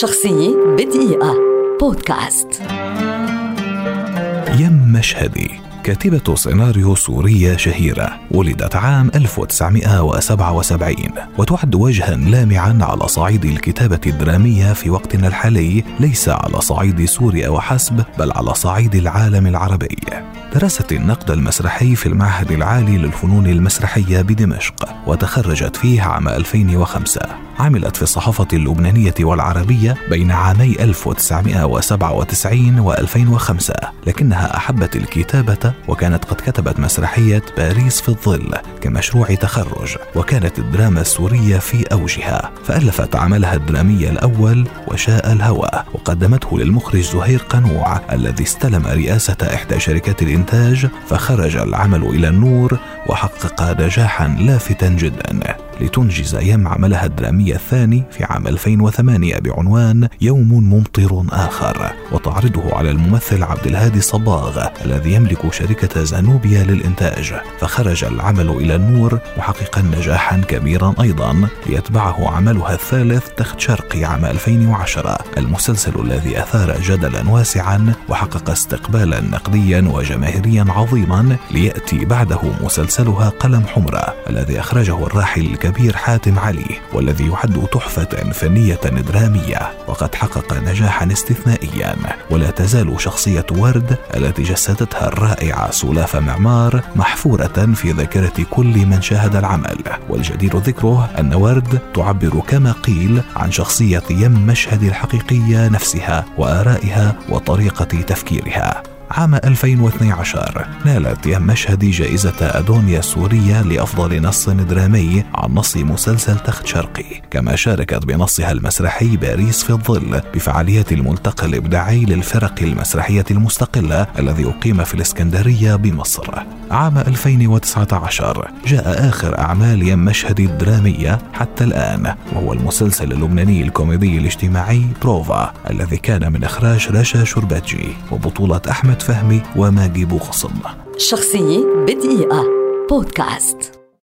شخصية بدقيقة. بودكاست. يم مشهدي كاتبة سيناريو سورية شهيرة ولدت عام 1977 وتعد وجها لامعا على صعيد الكتابة الدرامية في وقتنا الحالي ليس على صعيد سوريا وحسب بل على صعيد العالم العربي. درست النقد المسرحي في المعهد العالي للفنون المسرحية بدمشق وتخرجت فيه عام 2005 عملت في الصحافة اللبنانية والعربية بين عامي 1997 و 2005 لكنها أحبت الكتابة وكانت قد كتبت مسرحية باريس في الظل كمشروع تخرج وكانت الدراما السورية في أوجها فألفت عملها الدرامي الأول وشاء الهوى وقدمته للمخرج زهير قنوع الذي استلم رئاسة إحدى شركات الإنتاج فخرج العمل إلى النور وحقق نجاحا لافتا جدا. لتنجز يم عملها الدرامي الثاني في عام 2008 بعنوان يوم ممطر آخر. وتعرضه على الممثل عبد الهادي صباغ الذي يملك شركة زانوبيا للإنتاج. فخرج العمل إلى النور محققا نجاحا كبيرا أيضا. ليتبعه عملها الثالث تخت شرقي عام 2010 المسلسل الذي أثار جدلا واسعا وحقق استقبالا نقديا وجماهيريا عظيما ليأتي بعده مسلسلها قلم حمرة الذي أخرجه الراحل الكبير حاتم علي والذي يعد تحفة فنية درامية. وقد حقق نجاحا استثنائيا. ولا تزال شخصية ورد التي جسدتها الرائعة سلافة معمار محفورة في ذاكرة كل من شاهد العمل. والجدير ذكره أن ورد تعبر كما قيل عن شخصية يم مشهد الحقيقية نفسها وآرائها وطريقة تفكيرها. عام 2012 نالت يم مشهدي جائزة أدونيا السورية لأفضل نص درامي عن نص مسلسل تخت شرقي كما شاركت بنصها المسرحي باريس في الظل بفعاليات الملتقى الإبداعي للفرق المسرحية المستقلة الذي أقيم في الإسكندرية بمصر. عام 2019 جاء آخر أعمال يم مشهدي الدرامية حتى الآن وهو المسلسل اللبناني الكوميدي الاجتماعي بروفا الذي كان من إخراج رشا شرباتجي وبطولة أحمد فهمي وماجي بوخصم. شخصية بدقيقة. بودكاست.